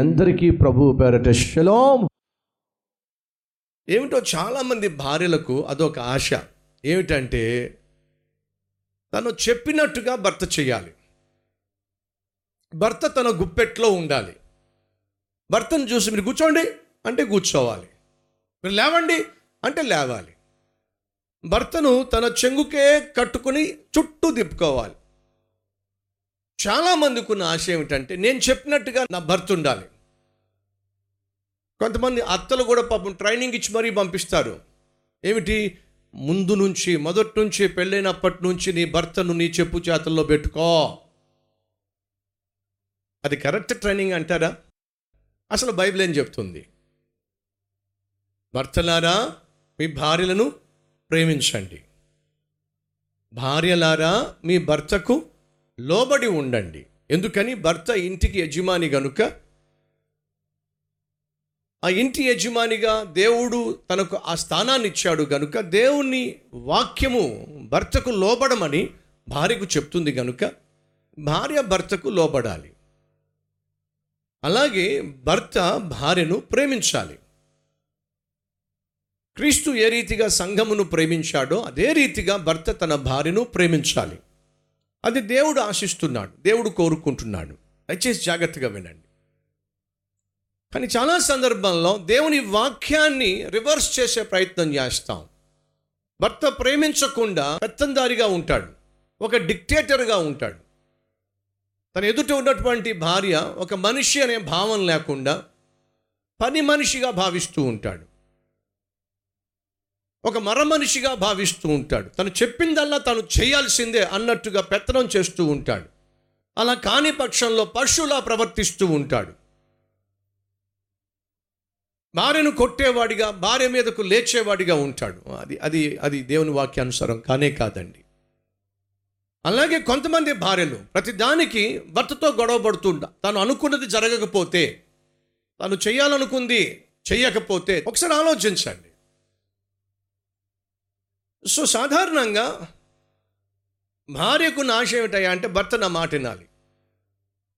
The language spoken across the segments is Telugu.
అందరికీ ప్రభు పేరట శలోం ఏమిటో చాలామంది భార్యలకు అదొక ఆశ. ఏమిటంటే తను చెప్పినట్టుగా భర్త చేయాలి. భర్త తన గుప్పెట్లో ఉండాలి. భర్తను చూసి మీరు కూర్చోండి అంటే కూర్చోవాలి. మీరు లేవండి అంటే లేవాలి. భర్తను తన చెంగుకే కట్టుకుని చుట్టూ తిప్పుకోవాలి. చాలామందికి ఉన్న ఆశ ఏమిటంటే నేను చెప్పినట్టుగా నా భర్త ఉండాలి. కొంతమంది అత్తలు కూడా పాపం ట్రైనింగ్ ఇచ్చి మరీ పంపిస్తారు. ఏమిటి? ముందు నుంచి మొదటి నుంచి పెళ్ళైనప్పటి నుంచి నీ భర్తను నీ చెప్పు చేతల్లో పెట్టుకో. అది కరెక్ట్ ట్రైనింగ్ అంటారా? అసలు బైబిల్ ఏం చెప్తుంది? భర్తలారా మీ భార్యలను ప్రేమించండి. భార్యలారా మీ భర్తకు లోబడి ఉండండి. ఎందుకని? భర్త ఇంటికి యజమాని గనుక ఆ ఇంటి యజమానిగా దేవుడు తనకు ఆ స్థానాన్ని ఇచ్చాడు గనుక దేవుని వాక్యము భర్తకు లోబడమని భార్యకు చెప్తుంది గనుక భార్య భర్తకు లోబడాలి. అలాగే భర్త భార్యను ప్రేమించాలి. క్రీస్తు ఏ రీతిగా సంఘమును ప్రేమించాడో అదే రీతిగా భర్త తన భార్యను ప్రేమించాలి. అది దేవుడు ఆశిస్తున్నాడు దేవుడు కోరుకుంటున్నాడు. దయచేసి జాగ్రత్తగా వినండి. కానీ చాలా సందర్భాల్లో దేవుని వాక్యాన్ని రివర్స్ చేసే ప్రయత్నం చేస్తాం. భర్త ప్రేమించకుండా పెత్తందారిగా ఉంటాడు ఒక డిక్టేటర్గా ఉంటాడు. తన ఎదుట ఉన్నటువంటి భార్య ఒక మనిషి అనే భావం లేకుండా పని మనిషిగా భావిస్తూ ఉంటాడు. ఒక మరమనిషిగా భావిస్తూ ఉంటాడు. తను చెప్పిందల్లా తను చేయాల్సిందే అన్నట్టుగా పెత్తనం చేస్తూ ఉంటాడు. అలా కాని పక్షంలో పశువులా ప్రవర్తిస్తూ ఉంటాడు. భార్యను కొట్టేవాడిగా భార్య మీదకు లేచేవాడిగా ఉంటాడు. అది అది అది దేవుని వాక్యానుసారం కానే కాదండి. అలాగే కొంతమంది భార్యలు ప్రతిదానికి భర్తతో గొడవ పడుతుంటా తను అనుకున్నది జరగకపోతే తను చేయాలనుకుంది చెయ్యకపోతే ఒకసారి ఆలోచించండి. సో సాధారణంగా భార్యకున్న ఆశ ఏమిటయ్యా అంటే భర్త నా మాట వినాలి.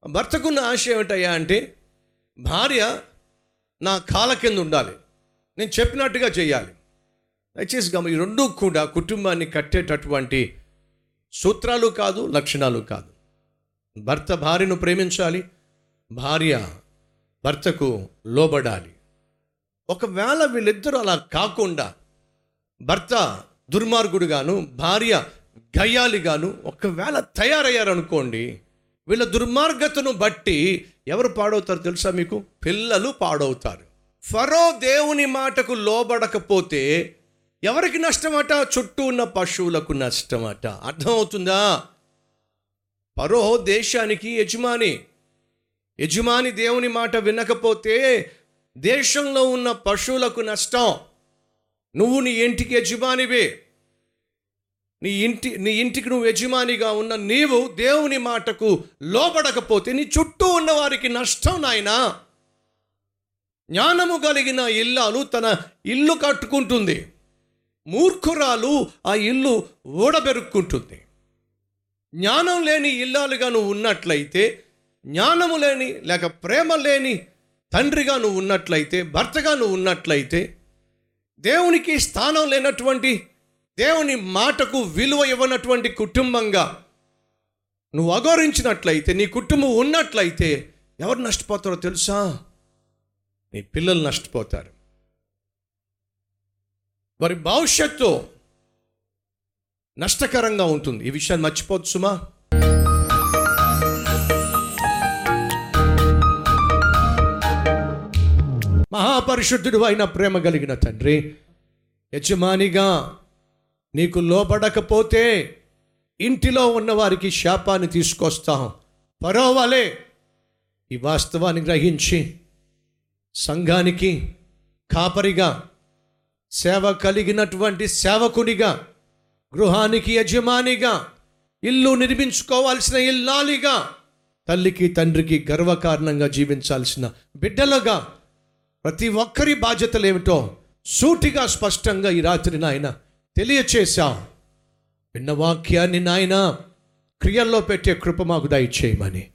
భర్తకున్న ఆశ ఏమిటయ్యా అంటే భార్య నా కాల కింద ఉండాలి. నేను చెప్పినట్టుగా చేయాలి. దయచేసి గమ ఈ రెండూ కూడా కుటుంబాన్ని కట్టేటటువంటి సూత్రాలు కాదు లక్షణాలు కాదు. భర్త భార్యను ప్రేమించాలి భార్య భర్తకు లోబడాలి. ఒకవేళ వీళ్ళిద్దరూ అలా కాకుండా భర్త దుర్మార్గుడుగాను భార్య గయ్యాలిగాను ఒకవేళ తయారయ్యారనుకోండి వీళ్ళ దుర్మార్గతను బట్టి ఎవరు పాడవుతారు తెలుసా మీకు? పిల్లలు పాడవుతారు. ఫరో దేవుని మాటకు లోబడకపోతే ఎవరికి నష్టమట? చుట్టూ ఉన్న పశువులకు నష్టమట. అర్థమవుతుందా? ఫరో దేశానికి యజమాని. యజమాని దేవుని మాట వినకపోతే దేశంలో ఉన్న పశువులకు నష్టం. నువ్వు నీ ఇంటికి యజమానివే. నీ ఇంటి నీ ఇంటికి నువ్వు యజమానిగా ఉన్న నీవు దేవుని మాటకు లోపడకపోతే నీ చుట్టూ ఉన్న వారికి నష్టం నాయనా. జ్ఞానము కలిగిన ఇల్లాలు తన ఇల్లు కట్టుకుంటుంది. మూర్ఖురాలు ఆ ఇల్లు ఓడబెరుక్కుంటుంది జ్ఞానం లేని ఇల్లాలుగా నువ్వు ఉన్నట్లయితే జ్ఞానము లేని లేక ప్రేమ లేని తండ్రిగా నువ్వు ఉన్నట్లయితే భర్తగా నువ్వు ఉన్నట్లయితే దేవునికి స్థానం లేనటువంటి దేవుని మాటకు విలువ ఇవ్వనటువంటి కుటుంబంగా నువ్వు అగౌరించినట్లయితే నీ కుటుంబం ఉన్నట్లయితే ఎవరు నష్టపోతారో తెలుసా? నీ పిల్లలు నష్టపోతారు. వారి భవిష్యత్తు నష్టకరంగా ఉంటుంది. ఈ విషయాన్ని మర్చిపోవచ్చు సుమా. మహాపరిశుద్ధుడు అయిన ప్రేమ కలిగిన తండ్రి యజమానిగా నీకు లోపడకపోతే ఇంటిలో ఉన్నవారికి శాపాన్ని తీసుకొస్తాం. పరోవాలే ఈ వాస్తవాన్ని గ్రహించి సంఘానికి కాపరిగా సేవ కలిగినటువంటి సేవకునిగా గృహానికి యజమానిగా ఇల్లు నిర్మించుకోవాల్సిన ఇల్లాలిగా తల్లికి తండ్రికి గర్వకారణంగా జీవించాల్సిన బిడ్డలుగా ప్రతి ఒక్కరి బాధ్యతలు ఏమిటో సూటిగా స్పష్టంగా ఈ రాత్రి నాయన తెలియచేశాం. విన్న వాక్యాన్ని నాయన క్రియల్లో పెట్టే కృప మాకు దయచేయమని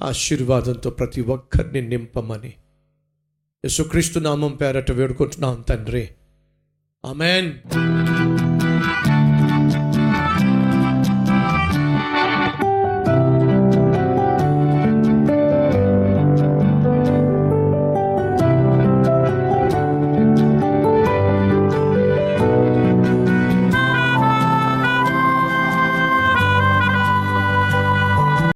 ఆశీర్వాదంతో ప్రతి ఒక్కరిని నింపమని. యేసుక్రీస్తు నామం పేరట వేడుకుంటున్నాం తండ్రి. ఆమెన్.